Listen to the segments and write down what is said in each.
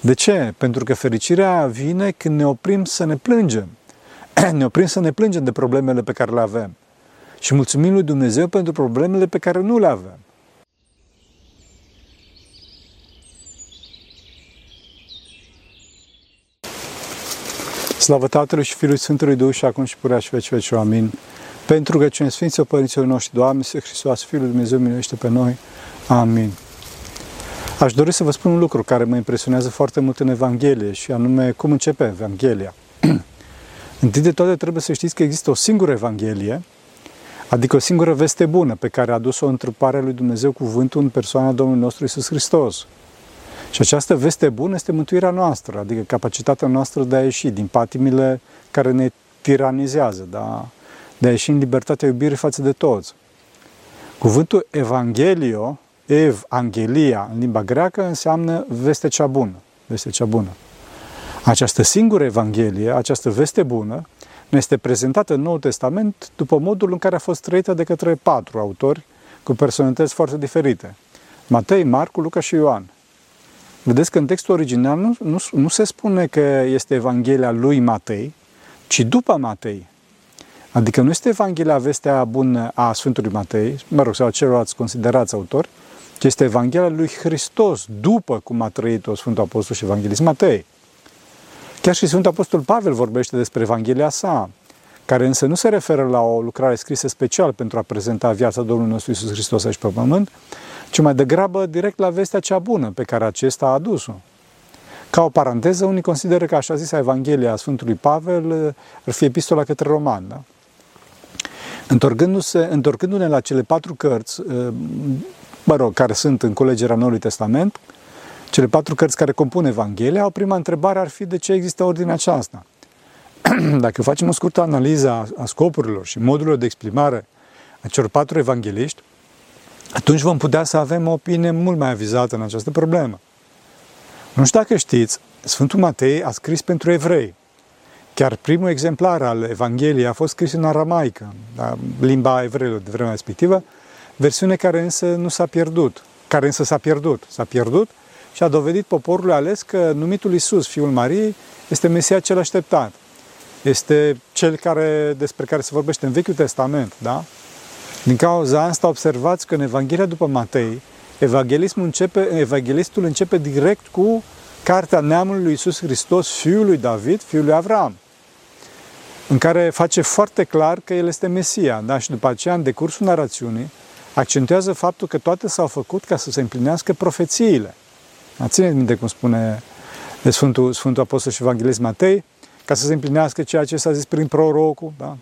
De ce? Pentru că fericirea vine când ne oprim să ne plângem. ne oprim să ne plângem de problemele pe care le avem. Și mulțumim lui Dumnezeu pentru problemele pe care nu le avem. Slavă Tatălui și Fiului Sfântului Duh și acum și purea și veci veci. Amin. Pentru că cine Sfinților Părinților noștri, Doamne, Să Hristos, Fiul lui Dumnezeu, miluiește pe noi. Amin. Aș dori să vă spun un lucru care mă impresionează foarte mult în Evanghelie și anume cum începe Evanghelia. Întâi de toate trebuie să știți că există o singură Evanghelie, adică o singură veste bună pe care a adus-o întruparea lui Dumnezeu cuvântul în persoana Domnului nostru Isus Hristos. Și această veste bună este mântuirea noastră, adică capacitatea noastră de a ieși din patimile care ne tiranizează, da? de a ieși în libertatea iubirii față de toți. Cuvântul Evanghelio, Evanghelia în limba greacă, înseamnă veste cea bună. Veste cea bună. Această singură Evanghelie, această veste bună, ne este prezentată în Noul Testament după modul în care a fost trăită de către patru autori cu personalități foarte diferite. Matei, Marcu, Luca și Ioan. Vedeți că în textul original nu, nu, nu se spune că este Evanghelia lui Matei, ci după Matei. Adică nu este Evanghelia vestea bună a Sfântului Matei, mă rog, sau a celorlalți considerați autori, ci este Evanghelia lui Hristos, după cum a trăit-o Sfântul Apostol și Evanghelist Matei. Chiar și Sfântul Apostol Pavel vorbește despre Evanghelia sa, care însă nu se referă la o lucrare scrisă special pentru a prezenta viața Domnului nostru Isus Hristos aici pe pământ, ci mai degrabă direct la vestea cea bună pe care acesta a adus-o. Ca o paranteză, unii consideră că așa zisa Evanghelia Sfântului Pavel ar fi epistola către roman. Da? Întorcându-se, întorcându-ne la cele patru cărți, mă rog, care sunt în culegerea Noului Testament, cele patru cărți care compun Evanghelia, o prima întrebare ar fi de ce există ordinea aceasta. Dacă facem o scurtă analiză a scopurilor și modurilor de exprimare a celor patru evangeliști, atunci vom putea să avem o opinie mult mai avizată în această problemă. Nu știu dacă știți, Sfântul Matei a scris pentru evrei. Chiar primul exemplar al Evangheliei a fost scris în aramaică, da, limba evreilor de vremea respectivă, versiune care însă nu s-a pierdut, care însă s-a pierdut. S-a pierdut și a dovedit poporului ales că numitul Isus, Fiul Mariei, este Mesia cel așteptat. Este cel care, despre care se vorbește în Vechiul Testament, da? Din cauza asta observați că în Evanghelia după Matei, evanghelismul începe, evanghelistul începe direct cu cartea neamului lui Isus Hristos, fiul lui David, fiul lui Avram, în care face foarte clar că el este Mesia, da? și după aceea, în decursul narațiunii, accentuează faptul că toate s-au făcut ca să se împlinească profețiile. Țineți minte cum spune Sfântul, Sfântul Apostol și Evanghelist Matei, ca să se împlinească ceea ce s-a zis prin prorocul. Da?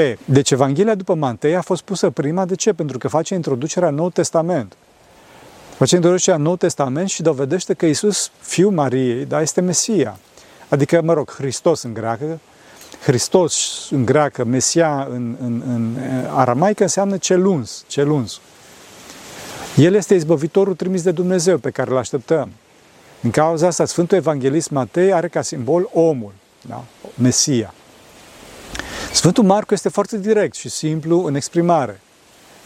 E, deci Evanghelia după Matei a fost pusă prima, de ce? Pentru că face introducerea în Nou Testament. Face introducerea în Nou Testament și dovedește că Isus, Fiul Mariei, da, este Mesia. Adică, mă rog, Hristos în greacă, Hristos în greacă, Mesia în, în, în aramaică înseamnă celuns, celuns. El este izbăvitorul trimis de Dumnezeu pe care îl așteptăm. În cauza asta, Sfântul Evanghelist Matei are ca simbol omul, da? Mesia. Sfântul Marcu este foarte direct și simplu în exprimare.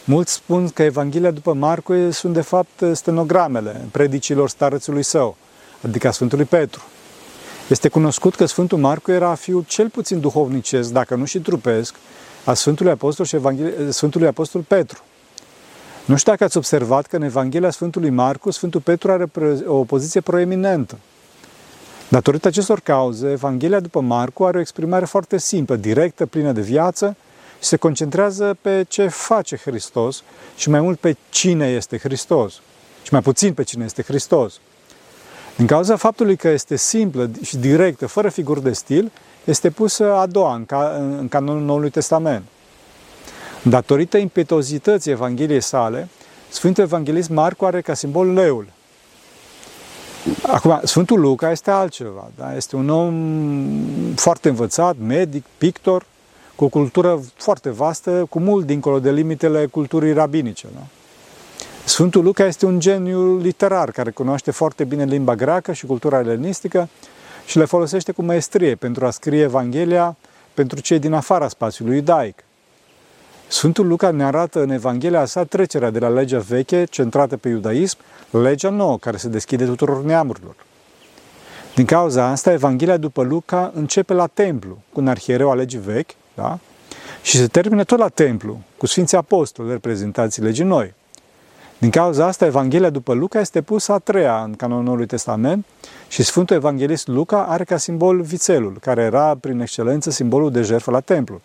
Mulți spun că Evanghelia după Marcu sunt de fapt stenogramele predicilor starățului său, adică a Sfântului Petru. Este cunoscut că Sfântul Marcu era fiul cel puțin duhovnicesc, dacă nu și trupesc, a Sfântului Apostol și Evanghelie, Sfântului Apostol Petru. Nu știu dacă ați observat că în Evanghelia Sfântului Marcu, Sfântul Petru are o poziție proeminentă. Datorită acestor cauze, Evanghelia după Marcu are o exprimare foarte simplă, directă, plină de viață și se concentrează pe ce face Hristos și mai mult pe cine este Hristos și mai puțin pe cine este Hristos. Din cauza faptului că este simplă și directă, fără figuri de stil, este pusă a doua în, ca, în canonul Noului Testament. Datorită impetozității Evangheliei sale, Sfântul Evanghelist Marcu are ca simbol leul. Acum, Sfântul Luca este altceva. Da? Este un om foarte învățat, medic, pictor, cu o cultură foarte vastă, cu mult dincolo de limitele culturii rabinice. Da? Sfântul Luca este un geniu literar care cunoaște foarte bine limba greacă și cultura elenistică și le folosește cu maestrie pentru a scrie Evanghelia pentru cei din afara spațiului iudaic. Sfântul Luca ne arată în Evanghelia sa trecerea de la legea veche, centrată pe iudaism, legea nouă, care se deschide tuturor neamurilor. Din cauza asta, Evanghelia după Luca începe la templu, cu un arhiereu al legii vechi, da? și se termină tot la templu, cu Sfinții Apostoli, reprezentații legii noi. Din cauza asta, Evanghelia după Luca este pusă a treia în canonul Noului Testament și Sfântul Evanghelist Luca are ca simbol vițelul, care era prin excelență simbolul de jertfă la templu.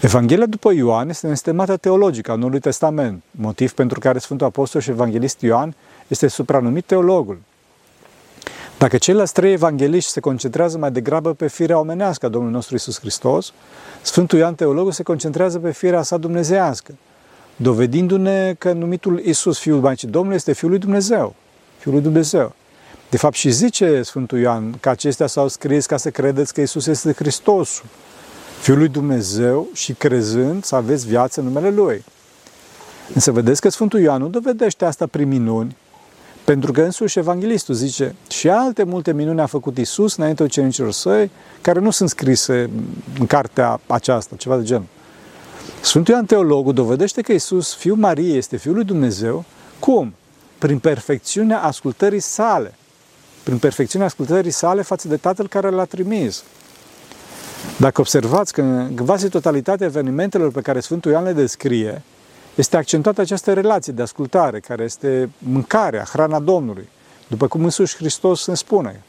Evanghelia după Ioan este nestemată teologică a Noului Testament, motiv pentru care Sfântul Apostol și Evanghelist Ioan este supranumit teologul. Dacă ceilalți trei evangeliști se concentrează mai degrabă pe firea omenească a Domnului nostru Isus Hristos, Sfântul Ioan Teologul se concentrează pe firea sa dumnezească, dovedindu-ne că numitul Isus, Fiul Maicii Domnului, este Fiul lui Dumnezeu. Fiul lui Dumnezeu. De fapt și zice Sfântul Ioan că acestea s-au scris ca să credeți că Isus este Hristosul, Fiul lui Dumnezeu și crezând să aveți viață în numele Lui. Însă vedeți că Sfântul Ioan nu dovedește asta prin minuni, pentru că însuși Evanghelistul zice și alte multe minuni a făcut Isus înainte ucenicilor săi, care nu sunt scrise în cartea aceasta, ceva de genul. Sfântul Ioan Teologul dovedește că Isus, Fiul Mariei, este Fiul lui Dumnezeu. Cum? Prin perfecțiunea ascultării sale. Prin perfecțiunea ascultării sale față de Tatăl care l-a trimis. Dacă observați că în quasi totalitatea evenimentelor pe care Sfântul Ioan le descrie, este accentuată această relație de ascultare, care este mâncarea, hrana Domnului, după cum însuși Hristos ne spune.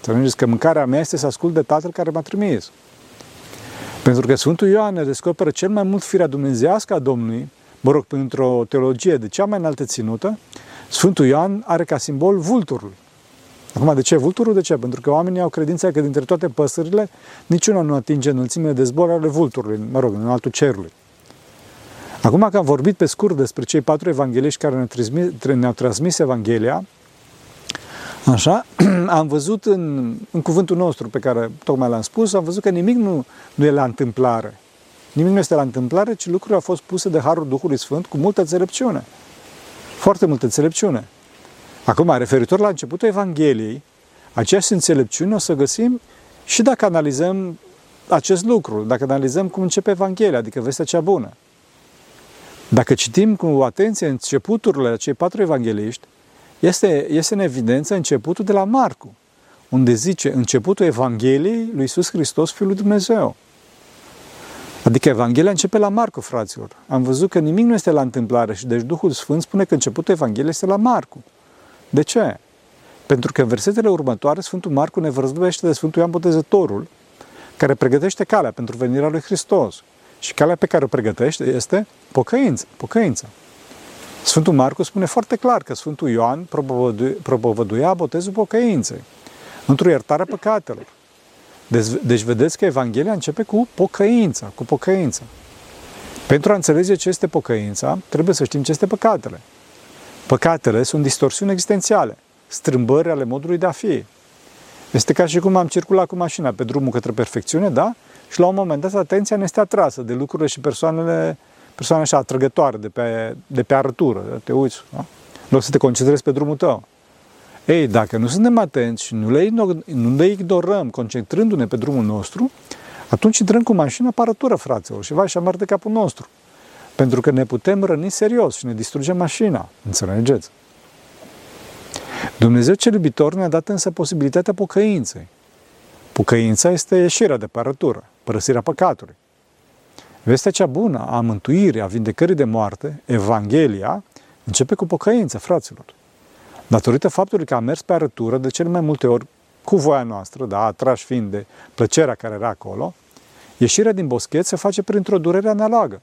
Să nu că mâncarea mea este să ascult de Tatăl care m-a trimis. Pentru că Sfântul Ioan ne descoperă cel mai mult firea dumnezească a Domnului, mă rog, printr-o teologie de cea mai înaltă ținută, Sfântul Ioan are ca simbol vulturul. Acum, de ce vulturul? De ce? Pentru că oamenii au credința că dintre toate păsările, niciuna nu atinge înălțimile de zbor ale vulturului, mă rog, în altul cerului. Acum că am vorbit pe scurt despre cei patru evangeliști care ne-au transmis, ne transmis Evanghelia, așa, am văzut în, în cuvântul nostru pe care tocmai l-am spus, am văzut că nimic nu, nu e la întâmplare. Nimic nu este la întâmplare, ci lucrurile au fost puse de Harul Duhului Sfânt cu multă înțelepciune. Foarte multă înțelepciune. Acum, referitor la începutul Evangheliei, aceeași înțelepciune o să găsim și dacă analizăm acest lucru, dacă analizăm cum începe Evanghelia, adică vestea cea bună. Dacă citim cu atenție începuturile cei patru evangeliști, este, este în evidență începutul de la Marcu, unde zice începutul Evangheliei lui Iisus Hristos, Fiul lui Dumnezeu. Adică Evanghelia începe la Marcu, fraților. Am văzut că nimic nu este la întâmplare și deci Duhul Sfânt spune că începutul Evangheliei este la Marcu. De ce? Pentru că în versetele următoare Sfântul Marcu ne vorbește de Sfântul Ioan Botezătorul, care pregătește calea pentru venirea lui Hristos. Și calea pe care o pregătește este pocăință, pocăință. Sfântul Marcu spune foarte clar că Sfântul Ioan propovăduia botezul pocăinței, într-o iertare păcatelor. Deci, deci vedeți că Evanghelia începe cu pocăința, cu pocăința. Pentru a înțelege ce este pocăința, trebuie să știm ce este păcatele. Păcatele sunt distorsiuni existențiale, strâmbări ale modului de a fi. Este ca și cum am circulat cu mașina pe drumul către perfecțiune, da? Și la un moment dat atenția ne este atrasă de lucrurile și persoanele, persoane așa atrăgătoare de pe, de pe arătură. Te uiți, da? În loc să te concentrezi pe drumul tău. Ei, dacă nu suntem atenți și nu le, nu le ignorăm, concentrându-ne pe drumul nostru, atunci intrăm cu mașina pe arătură, fraților, și vai și amar de capul nostru. Pentru că ne putem răni serios și ne distrugem mașina. Înțelegeți? Dumnezeu cel iubitor ne-a dat însă posibilitatea pocăinței. Pocăința este ieșirea de parătură, părăsirea păcatului. Vestea cea bună a mântuirii, a vindecării de moarte, Evanghelia, începe cu pocăința, fraților. Datorită faptului că a mers pe arătură de cele mai multe ori cu voia noastră, da, atrași fiind de plăcerea care era acolo, ieșirea din boschet se face printr-o durere analogă.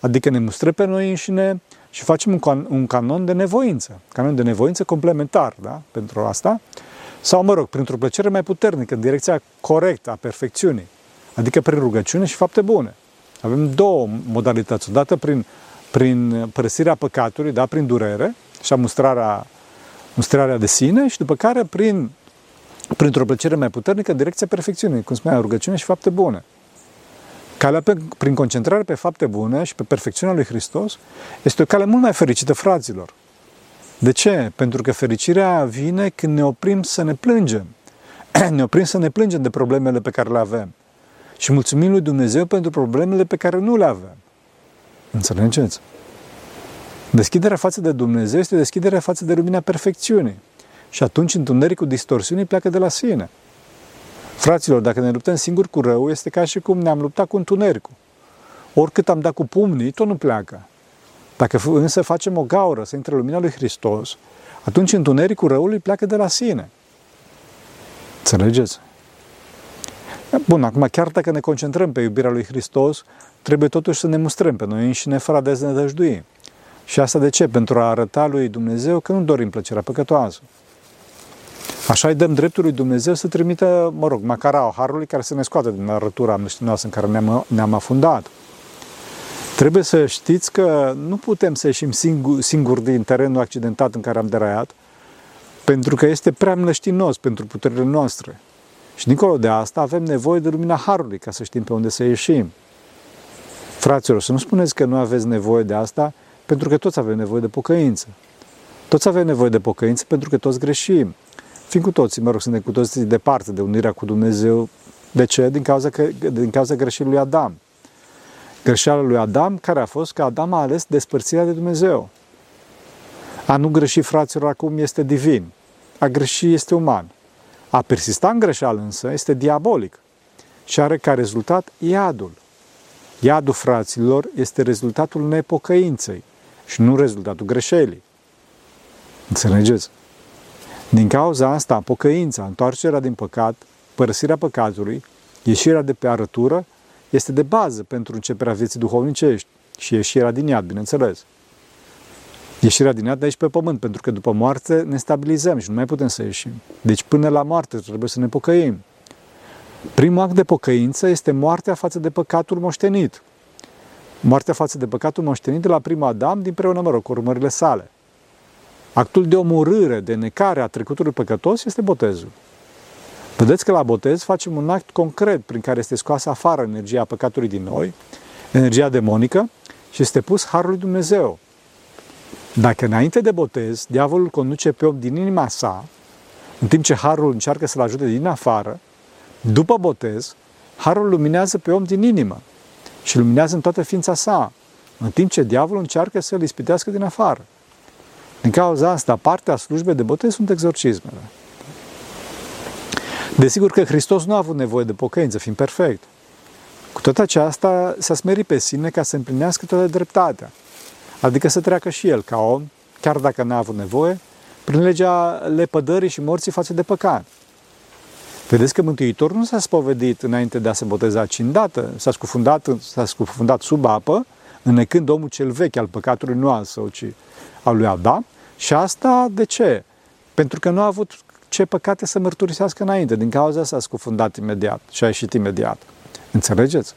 Adică ne mustră pe noi înșine și facem un, can- un canon de nevoință, canon de nevoință complementar, da, pentru asta, sau, mă rog, printr-o plăcere mai puternică, în direcția corectă a perfecțiunii, adică prin rugăciune și fapte bune. Avem două modalități. Odată prin, prin părăsirea păcatului, da, prin durere și mustrarea, mustrarea de sine și după care prin, printr-o plăcere mai puternică în direcția perfecțiunii, cum spunea, rugăciune și fapte bune. Calea pe, prin concentrare pe fapte bune și pe perfecțiunea lui Hristos este o cale mult mai fericită, fraților. De ce? Pentru că fericirea vine când ne oprim să ne plângem. ne oprim să ne plângem de problemele pe care le avem. Și mulțumim lui Dumnezeu pentru problemele pe care nu le avem. Înțelegeți? Deschiderea față de Dumnezeu este deschiderea față de lumina perfecțiunii. Și atunci întunericul distorsiunii pleacă de la sine. Fraților, dacă ne luptăm singuri cu rău, este ca și cum ne-am luptat cu întunericul. Oricât am dat cu pumnii, tot nu pleacă. Dacă însă facem o gaură să intre lumina lui Hristos, atunci întunericul răului pleacă de la sine. Înțelegeți? Bun, acum chiar dacă ne concentrăm pe iubirea lui Hristos, trebuie totuși să ne mustrăm pe noi înșine fără a deznădăjdui. Și asta de ce? Pentru a arăta lui Dumnezeu că nu dorim plăcerea păcătoasă. Așa îi dăm dreptul lui Dumnezeu să trimită, mă rog, macaraua Harului care să ne scoată din arătura noastră în care ne-am, ne-am afundat. Trebuie să știți că nu putem să ieșim singur, singuri din terenul accidentat în care am deraiat, pentru că este prea mlăștinos pentru puterile noastre. Și dincolo de asta avem nevoie de lumina Harului ca să știm pe unde să ieșim. Fraților, să nu spuneți că nu aveți nevoie de asta, pentru că toți avem nevoie de pocăință. Toți avem nevoie de pocăință pentru că toți greșim. Fiind cu toții, mă rog, suntem cu toții departe de unirea cu Dumnezeu. De ce? Din cauza, că, din cauza greșelii lui Adam. Greșeala lui Adam, care a fost că Adam a ales despărțirea de Dumnezeu. A nu greși, fraților, acum este divin. A greși este uman. A persista în greșeală însă este diabolic și are ca rezultat iadul. Iadul fraților este rezultatul nepocăinței și nu rezultatul greșelii. Înțelegeți? Din cauza asta, pocăința, întoarcerea din păcat, părăsirea păcatului, ieșirea de pe arătură, este de bază pentru începerea vieții duhovnicești și ieșirea din iad, bineînțeles. Ieșirea din iad de aici pe pământ, pentru că după moarte ne stabilizăm și nu mai putem să ieșim. Deci până la moarte trebuie să ne pocăim. Primul act de pocăință este moartea față de păcatul moștenit. Moartea față de păcatul moștenit de la primul Adam din preună, mă rog, cu urmările sale. Actul de omorâre, de necare a trecutului păcătos este botezul. Vedeți că la botez facem un act concret prin care este scoasă afară energia păcatului din noi, energia demonică, și este pus Harul lui Dumnezeu. Dacă înainte de botez, diavolul conduce pe om din inima sa, în timp ce Harul încearcă să-l ajute din afară, după botez, Harul luminează pe om din inimă și luminează în toată ființa sa, în timp ce diavolul încearcă să-l ispitească din afară. Din cauza asta, partea slujbei de botez sunt exorcismele. Desigur că Hristos nu a avut nevoie de pocăință, fiind perfect. Cu toate aceasta, s-a smerit pe sine ca să împlinească toată dreptatea. Adică să treacă și el ca om, chiar dacă n-a avut nevoie, prin legea lepădării și morții față de păcat. Vedeți că Mântuitorul nu s-a spovedit înainte de a se boteza, ci îndată s-a scufundat, s-a scufundat sub apă, înnecând omul cel vechi al păcatului nu al său, ci al lui Adam. Și asta de ce? Pentru că nu a avut ce păcate să mărturisească înainte. Din cauza s-a scufundat imediat și a ieșit imediat. Înțelegeți?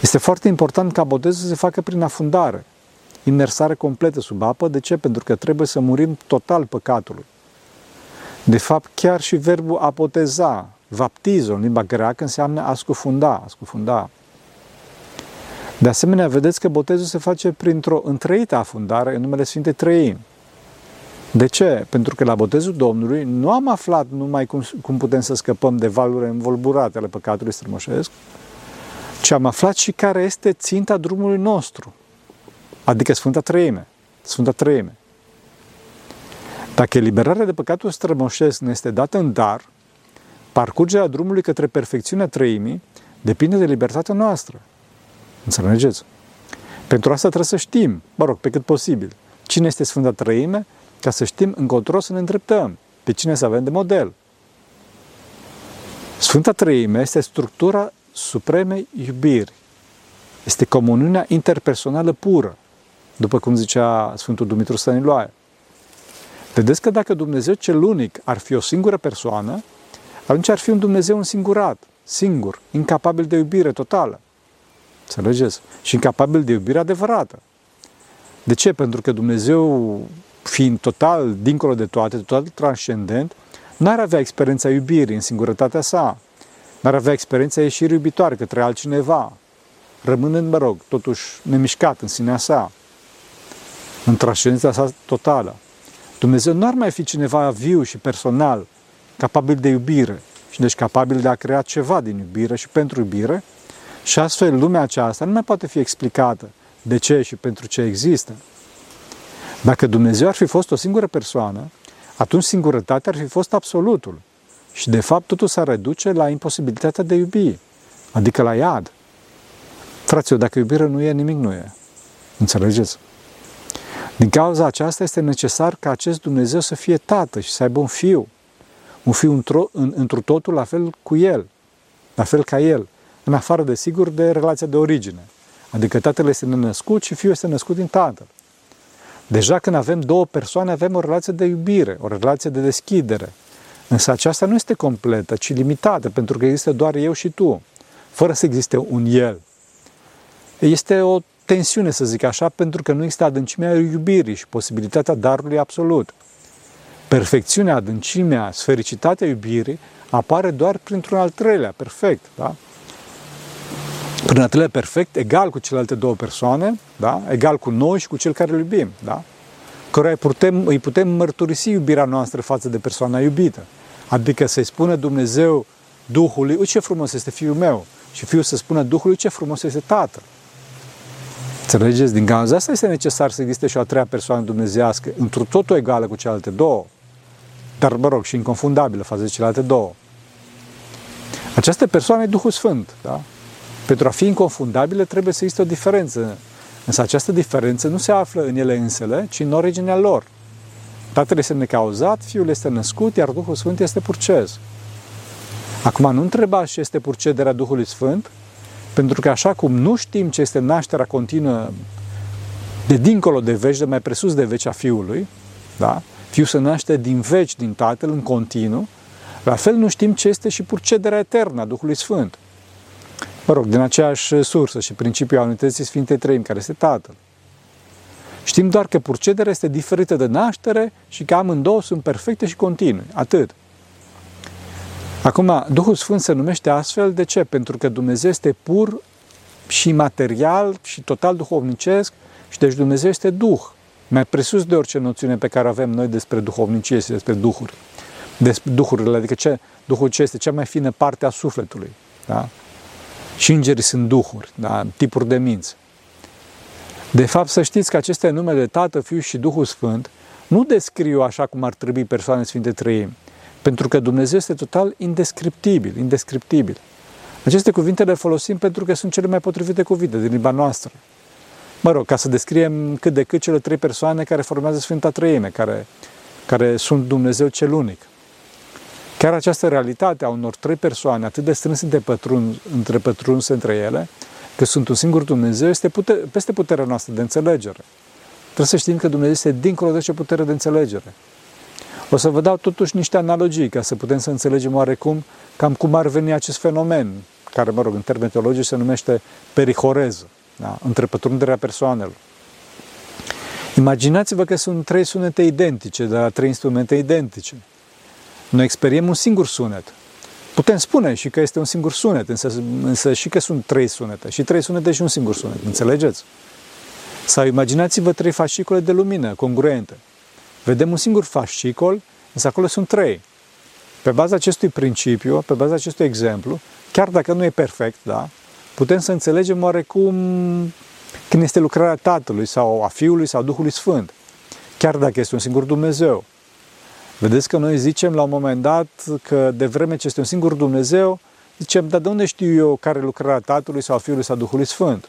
Este foarte important ca botezul să se facă prin afundare, imersare completă sub apă. De ce? Pentru că trebuie să murim total păcatului. De fapt, chiar și verbul apoteza, baptizo în limba greacă, înseamnă a scufunda, a scufunda. De asemenea, vedeți că botezul se face printr-o întreită afundare în numele Sfintei Trăimi. De ce? Pentru că la botezul Domnului nu am aflat numai cum, cum putem să scăpăm de valurile învolburate ale păcatului strămoșesc, ci am aflat și care este ținta drumului nostru, adică Sfânta Trăime. Sfânta Trăime. Dacă eliberarea de păcatul strămoșesc ne este dată în dar, parcurgerea drumului către perfecțiunea trăimii depinde de libertatea noastră. Înțelegeți? Pentru asta trebuie să știm, mă rog, pe cât posibil, cine este Sfânta Trăime, ca să știm încotro să ne îndreptăm, pe cine să avem de model. Sfânta Trăime este structura supremei iubiri. Este comuniunea interpersonală pură, după cum zicea Sfântul Dumitru Staniloae. Vedeți că dacă Dumnezeu cel unic ar fi o singură persoană, atunci ar fi un Dumnezeu însingurat, singur, incapabil de iubire totală. Înțelegeți? Și incapabil de iubire adevărată. De ce? Pentru că Dumnezeu, fiind total dincolo de toate, total transcendent, n-ar avea experiența iubirii în singurătatea sa, n-ar avea experiența ieșirii iubitoare către altcineva, rămânând, mă rog, totuși nemișcat în sinea sa, în transcendența sa totală. Dumnezeu nu ar mai fi cineva viu și personal, capabil de iubire și deci capabil de a crea ceva din iubire și pentru iubire și astfel lumea aceasta nu mai poate fi explicată de ce și pentru ce există. Dacă Dumnezeu ar fi fost o singură persoană, atunci singurătatea ar fi fost absolutul. Și de fapt totul s-ar reduce la imposibilitatea de iubi, adică la iad. Fraților, dacă iubire nu e, nimic nu e. Înțelegeți? Din cauza aceasta este necesar ca acest Dumnezeu să fie tată și să aibă un fiu. Un fiu într-o, în, într totul la fel cu el, la fel ca el, în afară de sigur de relația de origine. Adică tatăl este născut și fiul este născut din tatăl. Deja când avem două persoane, avem o relație de iubire, o relație de deschidere. Însă aceasta nu este completă, ci limitată, pentru că există doar eu și tu, fără să existe un el. Este o tensiune, să zic așa, pentru că nu există adâncimea iubirii și posibilitatea darului absolut. Perfecțiunea, adâncimea, sfericitatea iubirii apare doar printr-un al treilea, perfect, da? Prin al treilea perfect, egal cu celelalte două persoane, da? egal cu noi și cu cel care îl iubim, da? căruia îi putem, îi putem mărturisi iubirea noastră față de persoana iubită. Adică să-i spună Dumnezeu Duhului, uite ce frumos este Fiul meu, și Fiul să spună Duhului, ce frumos este Tatăl. Înțelegeți? Din cauza asta este necesar să existe și o a treia persoană dumnezească, într totul egală cu celelalte două, dar, mă rog, și inconfundabilă față de celelalte două. Această persoană e Duhul Sfânt, da? Pentru a fi inconfundabilă trebuie să existe o diferență. Însă această diferență nu se află în ele însele, ci în originea lor. Tatăl este necauzat, Fiul este născut, iar Duhul Sfânt este purcez. Acum nu întreba ce este purcederea Duhului Sfânt, pentru că așa cum nu știm ce este nașterea continuă de dincolo de veci, de mai presus de veci a Fiului, da? Fiul se naște din veci din Tatăl în continuu, la fel nu știm ce este și purcederea eternă a Duhului Sfânt. Mă rog, din aceeași sursă și principiul unității Sfintei Trăim, care este Tatăl. Știm doar că purcederea este diferită de naștere și că amândouă sunt perfecte și continue. Atât. Acum, Duhul Sfânt se numește astfel, de ce? Pentru că Dumnezeu este pur și material și total duhovnicesc și deci Dumnezeu este Duh, mai presus de orice noțiune pe care avem noi despre duhovnicie și despre Duhuri. Despre Duhurile, adică ce, Duhul ce este cea mai fină parte a sufletului. Da? Și îngerii sunt Duhuri, da? tipuri de minți. De fapt, să știți că aceste nume de Tată, Fiu și Duhul Sfânt nu descriu așa cum ar trebui persoane Sfinte Trăim pentru că Dumnezeu este total indescriptibil, indescriptibil. Aceste cuvinte le folosim pentru că sunt cele mai potrivite cuvinte din limba noastră. Mă rog, ca să descriem cât de cât cele trei persoane care formează Sfânta Trăime, care, care sunt Dumnezeu cel unic. Chiar această realitate a unor trei persoane atât de strâns între pătrun, între pătrunse între ele, că sunt un singur Dumnezeu, este putere, peste puterea noastră de înțelegere. Trebuie să știm că Dumnezeu este dincolo de ce putere de înțelegere. O să vă dau totuși niște analogii ca să putem să înțelegem oarecum cam cum ar veni acest fenomen, care, mă rog, în termeni teologici se numește perihoreză, da? întrepătrunderea persoanelor. Imaginați-vă că sunt trei sunete identice, de la trei instrumente identice. Noi experiem un singur sunet. Putem spune și că este un singur sunet, însă, însă și că sunt trei sunete. Și trei sunete și un singur sunet, înțelegeți? Sau imaginați-vă trei fascicule de lumină congruente. Vedem un singur fascicol, însă acolo sunt trei. Pe baza acestui principiu, pe baza acestui exemplu, chiar dacă nu e perfect, da, putem să înțelegem oarecum când este lucrarea Tatălui sau a Fiului sau Duhului Sfânt, chiar dacă este un singur Dumnezeu. Vedeți că noi zicem la un moment dat că de vreme ce este un singur Dumnezeu, zicem, dar de unde știu eu care lucrarea Tatălui sau a Fiului sau Duhului Sfânt?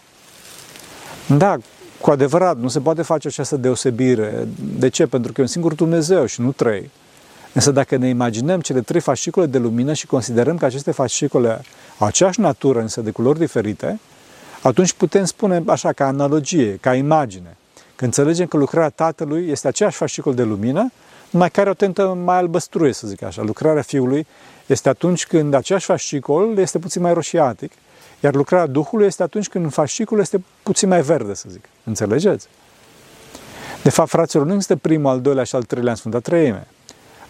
Da, cu adevărat, nu se poate face această deosebire. De ce? Pentru că e un singur Dumnezeu și nu trei. Însă dacă ne imaginăm cele trei fascicole de lumină și considerăm că aceste fascicole au aceeași natură, însă de culori diferite, atunci putem spune așa, ca analogie, ca imagine, că înțelegem că lucrarea Tatălui este aceeași fascicol de lumină, numai care o tentă mai albăstruie, să zic așa. Lucrarea Fiului este atunci când aceeași fascicol este puțin mai roșiatic, iar lucrarea Duhului este atunci când fascicul este puțin mai verde, să zic. Înțelegeți? De fapt, fraților, nu este primul, al doilea și al treilea în Sfânta Treime.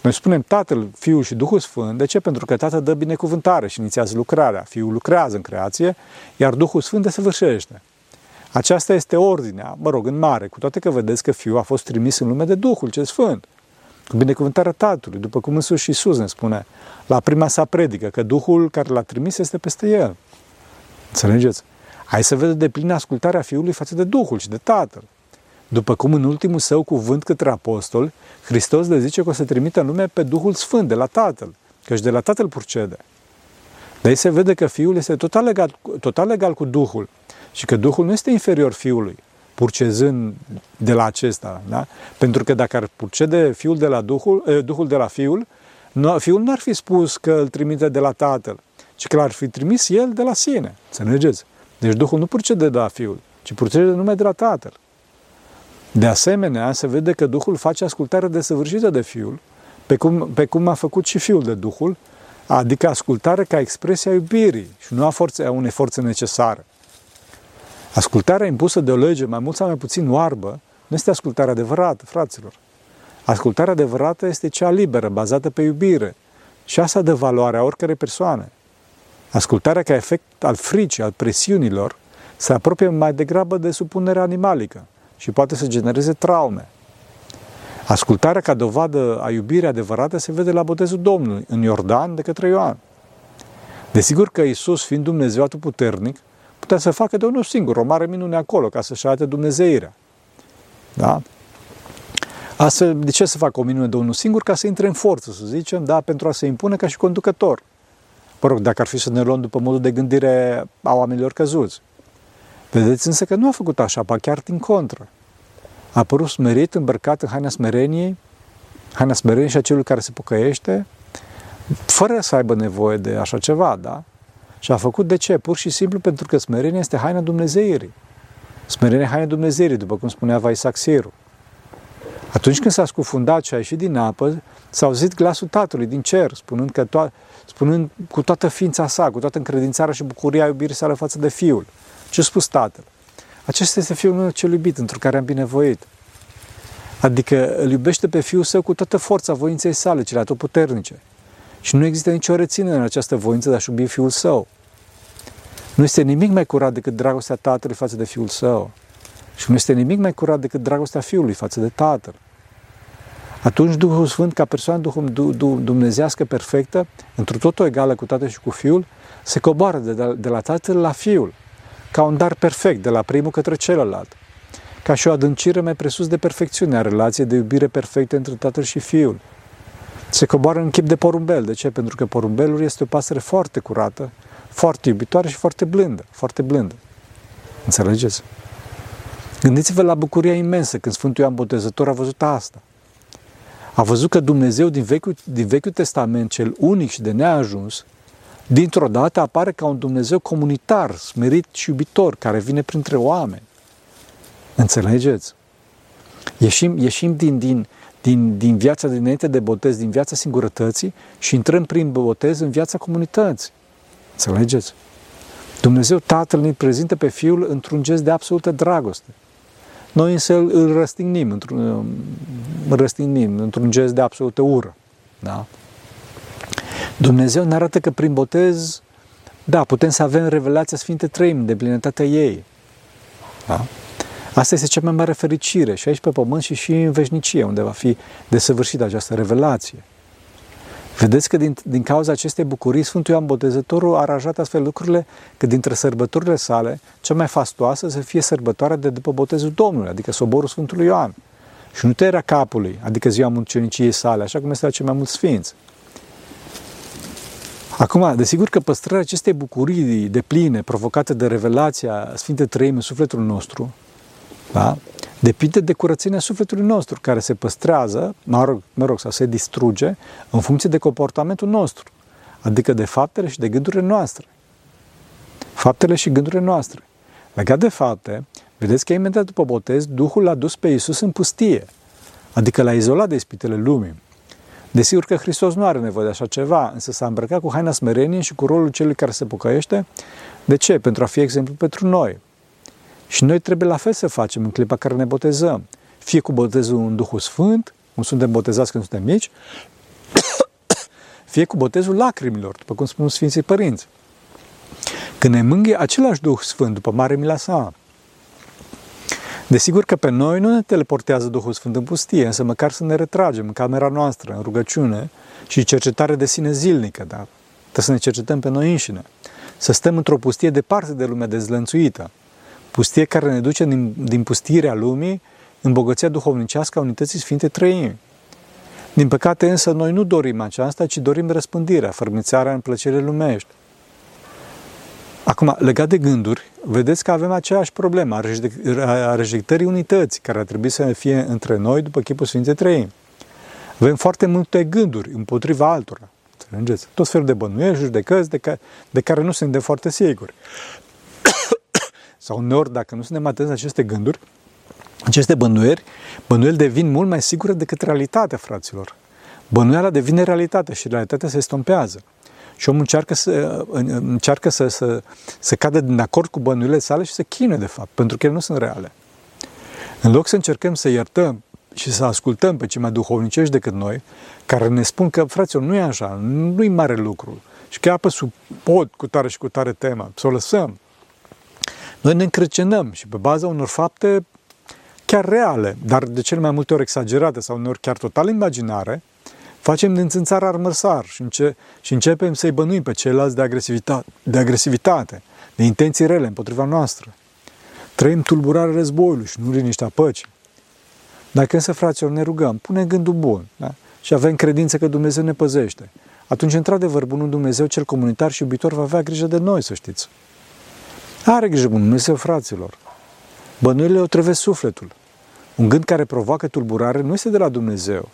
Noi spunem Tatăl, Fiul și Duhul Sfânt. De ce? Pentru că Tatăl dă binecuvântare și inițiază lucrarea. Fiul lucrează în creație, iar Duhul Sfânt desăvârșește. Aceasta este ordinea, mă rog, în mare, cu toate că vedeți că Fiul a fost trimis în lume de Duhul cel Sfânt. Cu binecuvântarea Tatălui, după cum însuși Iisus ne spune la prima sa predică, că Duhul care l-a trimis este peste El. Înțelegeți? Hai să vedem de plină ascultarea Fiului față de Duhul și de Tatăl. După cum în ultimul său cuvânt către apostol, Hristos le zice că o să trimită în lume pe Duhul Sfânt de la Tatăl, căci de la Tatăl purcede. Dar se vede că Fiul este total legal, total legal cu Duhul și că Duhul nu este inferior Fiului, purcezând de la acesta. Da? Pentru că dacă ar purcede Fiul de la Duhul, eh, Duhul de la Fiul, nu, Fiul nu ar fi spus că îl trimite de la Tatăl, ci că l-ar fi trimis El de la sine. Înțelegeți? Deci Duhul nu purcede de la Fiul, ci purcede numai de la Tatăl. De asemenea, se vede că Duhul face ascultare desăvârșită de Fiul, pe cum, pe cum a făcut și Fiul de Duhul, adică ascultare ca expresia iubirii și nu a, forțe, a unei forțe necesare. Ascultarea impusă de o lege mai mult sau mai puțin oarbă nu este ascultarea adevărată, fraților. Ascultarea adevărată este cea liberă, bazată pe iubire și asta de valoarea oricărei persoane. Ascultarea ca efect al fricii, al presiunilor, se apropie mai degrabă de supunerea animalică și poate să genereze traume. Ascultarea ca dovadă a iubirii adevărate se vede la botezul Domnului, în Iordan, de către Ioan. Desigur că Isus, fiind Dumnezeu puternic, putea să facă de unul singur o mare minune acolo, ca să-și arate Dumnezeirea. Da? Astfel, de ce să facă o minune de unul singur? Ca să intre în forță, să zicem, da? pentru a se impune ca și conducător. Mă rog, dacă ar fi să ne luăm după modul de gândire a oamenilor căzuți. Vedeți însă că nu a făcut așa, pa chiar din contră. A părut smerit, îmbrăcat în haina smereniei, haina smereniei și a celui care se pocăiește, fără să aibă nevoie de așa ceva, da? Și a făcut de ce? Pur și simplu pentru că smerenia este haina Dumnezeirii. Smerenia haina Dumnezeirii, după cum spunea Vaisac Siru. Atunci când s-a scufundat și a ieșit din apă, s-a auzit glasul Tatălui din cer, spunând, că to- spunând cu toată ființa sa, cu toată încredințarea și bucuria iubirii sale față de Fiul. Ce a spus Tatăl? Acesta este Fiul meu cel iubit, într care am binevoit. Adică îl iubește pe Fiul său cu toată forța voinței sale, cele puternice. Și nu există nicio reținere în această voință de a-și iubi Fiul său. Nu este nimic mai curat decât dragostea Tatălui față de Fiul său. Și nu este nimic mai curat decât dragostea Fiului față de Tatăl. Atunci Duhul Sfânt, ca persoană dumnezească perfectă, într totul egală cu Tatăl și cu Fiul, se coboară de, de la Tatăl la Fiul, ca un dar perfect, de la primul către celălalt, ca și o adâncire mai presus de perfecțiune a relației de iubire perfectă între Tatăl și Fiul. Se coboară în chip de porumbel. De ce? Pentru că porumbelul este o pasăre foarte curată, foarte iubitoare și foarte blândă, foarte blândă. Înțelegeți? Gândiți-vă la bucuria imensă când Sfântul Ioan Botezător a văzut asta. A văzut că Dumnezeu din Vechiul, din Vechiul Testament, cel unic și de neajuns, dintr-o dată apare ca un Dumnezeu comunitar, smerit și iubitor, care vine printre oameni. Înțelegeți? Ieșim, ieșim din, din, din, din viața dinainte de botez, din viața singurătății și intrăm prin botez în viața comunității. Înțelegeți? Dumnezeu Tatăl ne prezintă pe Fiul într-un gest de absolută dragoste. Noi însă îl răstignim într-un, răstignim într-un gest de absolută ură. Da? Dumnezeu ne arată că prin botez, da, putem să avem revelația Sfinte Trăim, de plinătatea ei. Da? Asta este cea mai mare fericire și aici pe pământ și și în veșnicie, unde va fi desăvârșită această revelație. Vedeți că din, din cauza acestei bucurii, Sfântul Ioan Botezătorul a aranjat astfel lucrurile că dintre sărbătorile sale, cea mai fastoasă să fie sărbătoarea de după botezul Domnului, adică soborul Sfântului Ioan. Și nu tăierea capului, adică ziua muceniciei sale, așa cum este la cei mai mulți sfinți. Acum, desigur că păstrarea acestei bucurii de pline provocate de revelația Sfinte Trăim în sufletul nostru, da? depinde de curățenia sufletului nostru, care se păstrează, mă rog, mă rog, sau se distruge în funcție de comportamentul nostru, adică de faptele și de gândurile noastre. Faptele și gândurile noastre. Legat de fapte, vedeți că imediat după botez, Duhul l-a dus pe Iisus în pustie, adică l-a izolat de ispitele lumii. Desigur că Hristos nu are nevoie de așa ceva, însă s-a îmbrăcat cu haina smerenie și cu rolul celui care se pocăiește. De ce? Pentru a fi exemplu pentru noi. Și noi trebuie la fel să facem în clipa care ne botezăm. Fie cu botezul în Duhul Sfânt, cum suntem botezați când suntem mici, fie cu botezul lacrimilor, după cum spun Sfinții Părinți. Când ne mângâie același Duh Sfânt, după mare mila sa. Desigur că pe noi nu ne teleportează Duhul Sfânt în pustie, însă măcar să ne retragem în camera noastră, în rugăciune și cercetare de sine zilnică, dar trebuie să ne cercetăm pe noi înșine. Să stăm într-o pustie departe de lumea dezlănțuită, pustie care ne duce din, din pustirea lumii în bogăția duhovnicească a unității Sfinte Trăimi. Din păcate însă noi nu dorim aceasta, ci dorim răspândirea, fărmițarea în plăcere lumești. Acum, legat de gânduri, vedeți că avem aceeași problemă a rejectării unității care ar trebui să fie între noi după chipul Sfinte Trăimi. Avem foarte multe gânduri împotriva altora. Înțelegeți? Tot felul de bănuieli, judecăți de, ca, de care nu suntem foarte siguri. Sau uneori, dacă nu suntem atenți la aceste gânduri, aceste bănuieli, bănuieli devin mult mai sigure decât realitatea, fraților. Bănuiala devine realitate și realitatea se estompează. Și omul încearcă să, încearcă să, să, să cadă din acord cu bănuielile sale și să chine, de fapt, pentru că ele nu sunt reale. În loc să încercăm să iertăm și să ascultăm pe cei mai duhovnicești decât noi, care ne spun că, fraților, nu e așa, nu e mare lucru și că apă sub pod cu tare și cu tare temă, să o lăsăm. Noi ne încrăcenăm și pe baza unor fapte chiar reale, dar de cele mai multe ori exagerate sau uneori chiar total imaginare, facem din țânțar armăsar și, înce- și începem să-i bănuim pe ceilalți de agresivitate, de agresivitate, de intenții rele împotriva noastră. Trăim tulburarea războiului și nu liniștea păcii. Dacă însă, fraților, ne rugăm, punem gândul bun da? și avem credință că Dumnezeu ne păzește, atunci, într-adevăr, Bunul Dumnezeu, cel comunitar și iubitor, va avea grijă de noi, să știți. Are grijă Bunul Dumnezeu, fraților. Bănuirile o trebuie sufletul. Un gând care provoacă tulburare nu este de la Dumnezeu,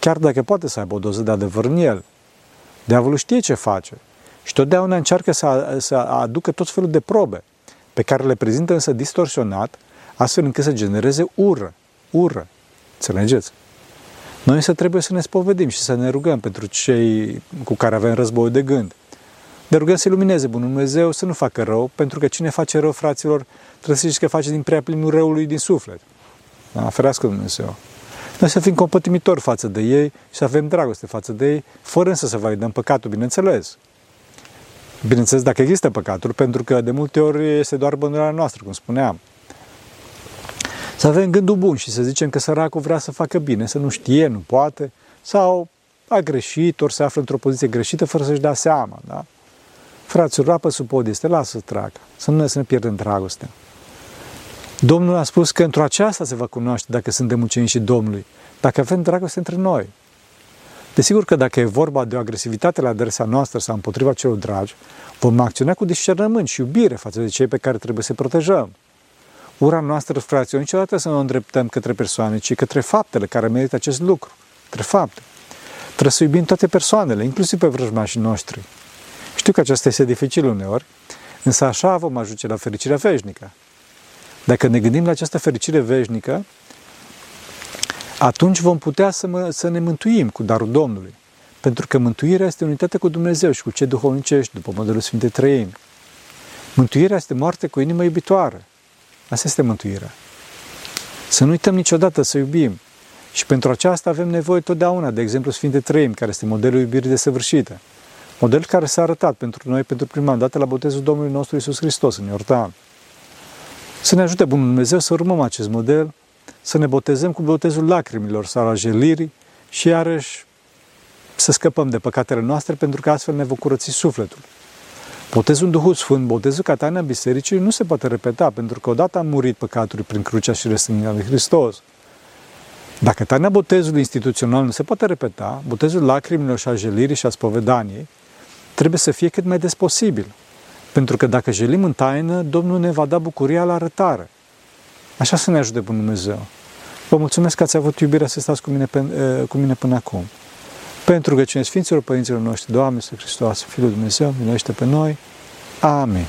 chiar dacă poate să aibă o doză de adevăr în el. Diavolul știe ce face și totdeauna încearcă să, să aducă tot felul de probe, pe care le prezintă însă distorsionat, astfel încât să genereze ură, ură. Înțelegeți? Noi însă trebuie să ne spovedim și să ne rugăm pentru cei cu care avem război de gând. Ne rugăm să ilumineze Bunul Dumnezeu, să nu facă rău, pentru că cine face rău, fraților, trebuie să știți că face din prea plinul răului din suflet. Da? Ferească Dumnezeu. Noi să fim compătimitori față de ei și să avem dragoste față de ei, fără însă să validăm păcatul, bineînțeles. Bineînțeles, dacă există păcatul, pentru că de multe ori este doar bănuiala noastră, cum spuneam. Să avem gândul bun și să zicem că săracul vrea să facă bine, să nu știe, nu poate, sau a greșit, ori se află într-o poziție greșită fără să-și dea seama. Da? Fraților, rapă sub pod este, lasă să tragă, să nu ne, să ne pierdem dragostea. Domnul a spus că într-o aceasta se va cunoaște dacă suntem ucenicii Domnului, dacă avem dragoste între noi. Desigur că dacă e vorba de o agresivitate la adresa noastră sau împotriva celor dragi, vom acționa cu discernământ și iubire față de cei pe care trebuie să protejăm. Ura noastră, fraților, niciodată să nu o îndreptăm către persoane, ci către faptele care merită acest lucru. Către fapte. Trebuie să iubim toate persoanele, inclusiv pe vrăjmașii noștri. Știu că aceasta este dificil uneori, însă așa vom ajunge la fericirea veșnică. Dacă ne gândim la această fericire veșnică, atunci vom putea să, mă, să ne mântuim cu darul Domnului. Pentru că mântuirea este unitate cu Dumnezeu și cu cei duhovnicești, după modelul Sfinte Trăimi. Mântuirea este moarte cu inimă iubitoare. Asta este mântuirea. Să nu uităm niciodată să iubim. Și pentru aceasta avem nevoie totdeauna, de exemplu, Sfinte Trăim, care este modelul iubirii desăvârșite. Model care s-a arătat pentru noi pentru prima dată la botezul Domnului nostru Isus Hristos în Iordan. Să ne ajute Bunul Dumnezeu să urmăm acest model, să ne botezăm cu botezul lacrimilor sau al jelirii și iarăși să scăpăm de păcatele noastre pentru că astfel ne vom curăți sufletul. Botezul în Duhul Sfânt, botezul ca taina bisericii nu se poate repeta pentru că odată a murit păcatul prin crucea și răstignirea lui Hristos. Dacă taina botezului instituțional nu se poate repeta, botezul lacrimilor și a jelirii și a spovedaniei trebuie să fie cât mai des posibil. Pentru că dacă jelim în taină, Domnul ne va da bucuria la arătare. Așa să ne ajute Bunul Dumnezeu. Vă mulțumesc că ați avut iubirea să stați cu mine, cu mine până acum. Pentru că cine Sfinților Părinților noștri, Doamne Iisus Hristos, Fiul Dumnezeu, miluiește pe noi. Amin.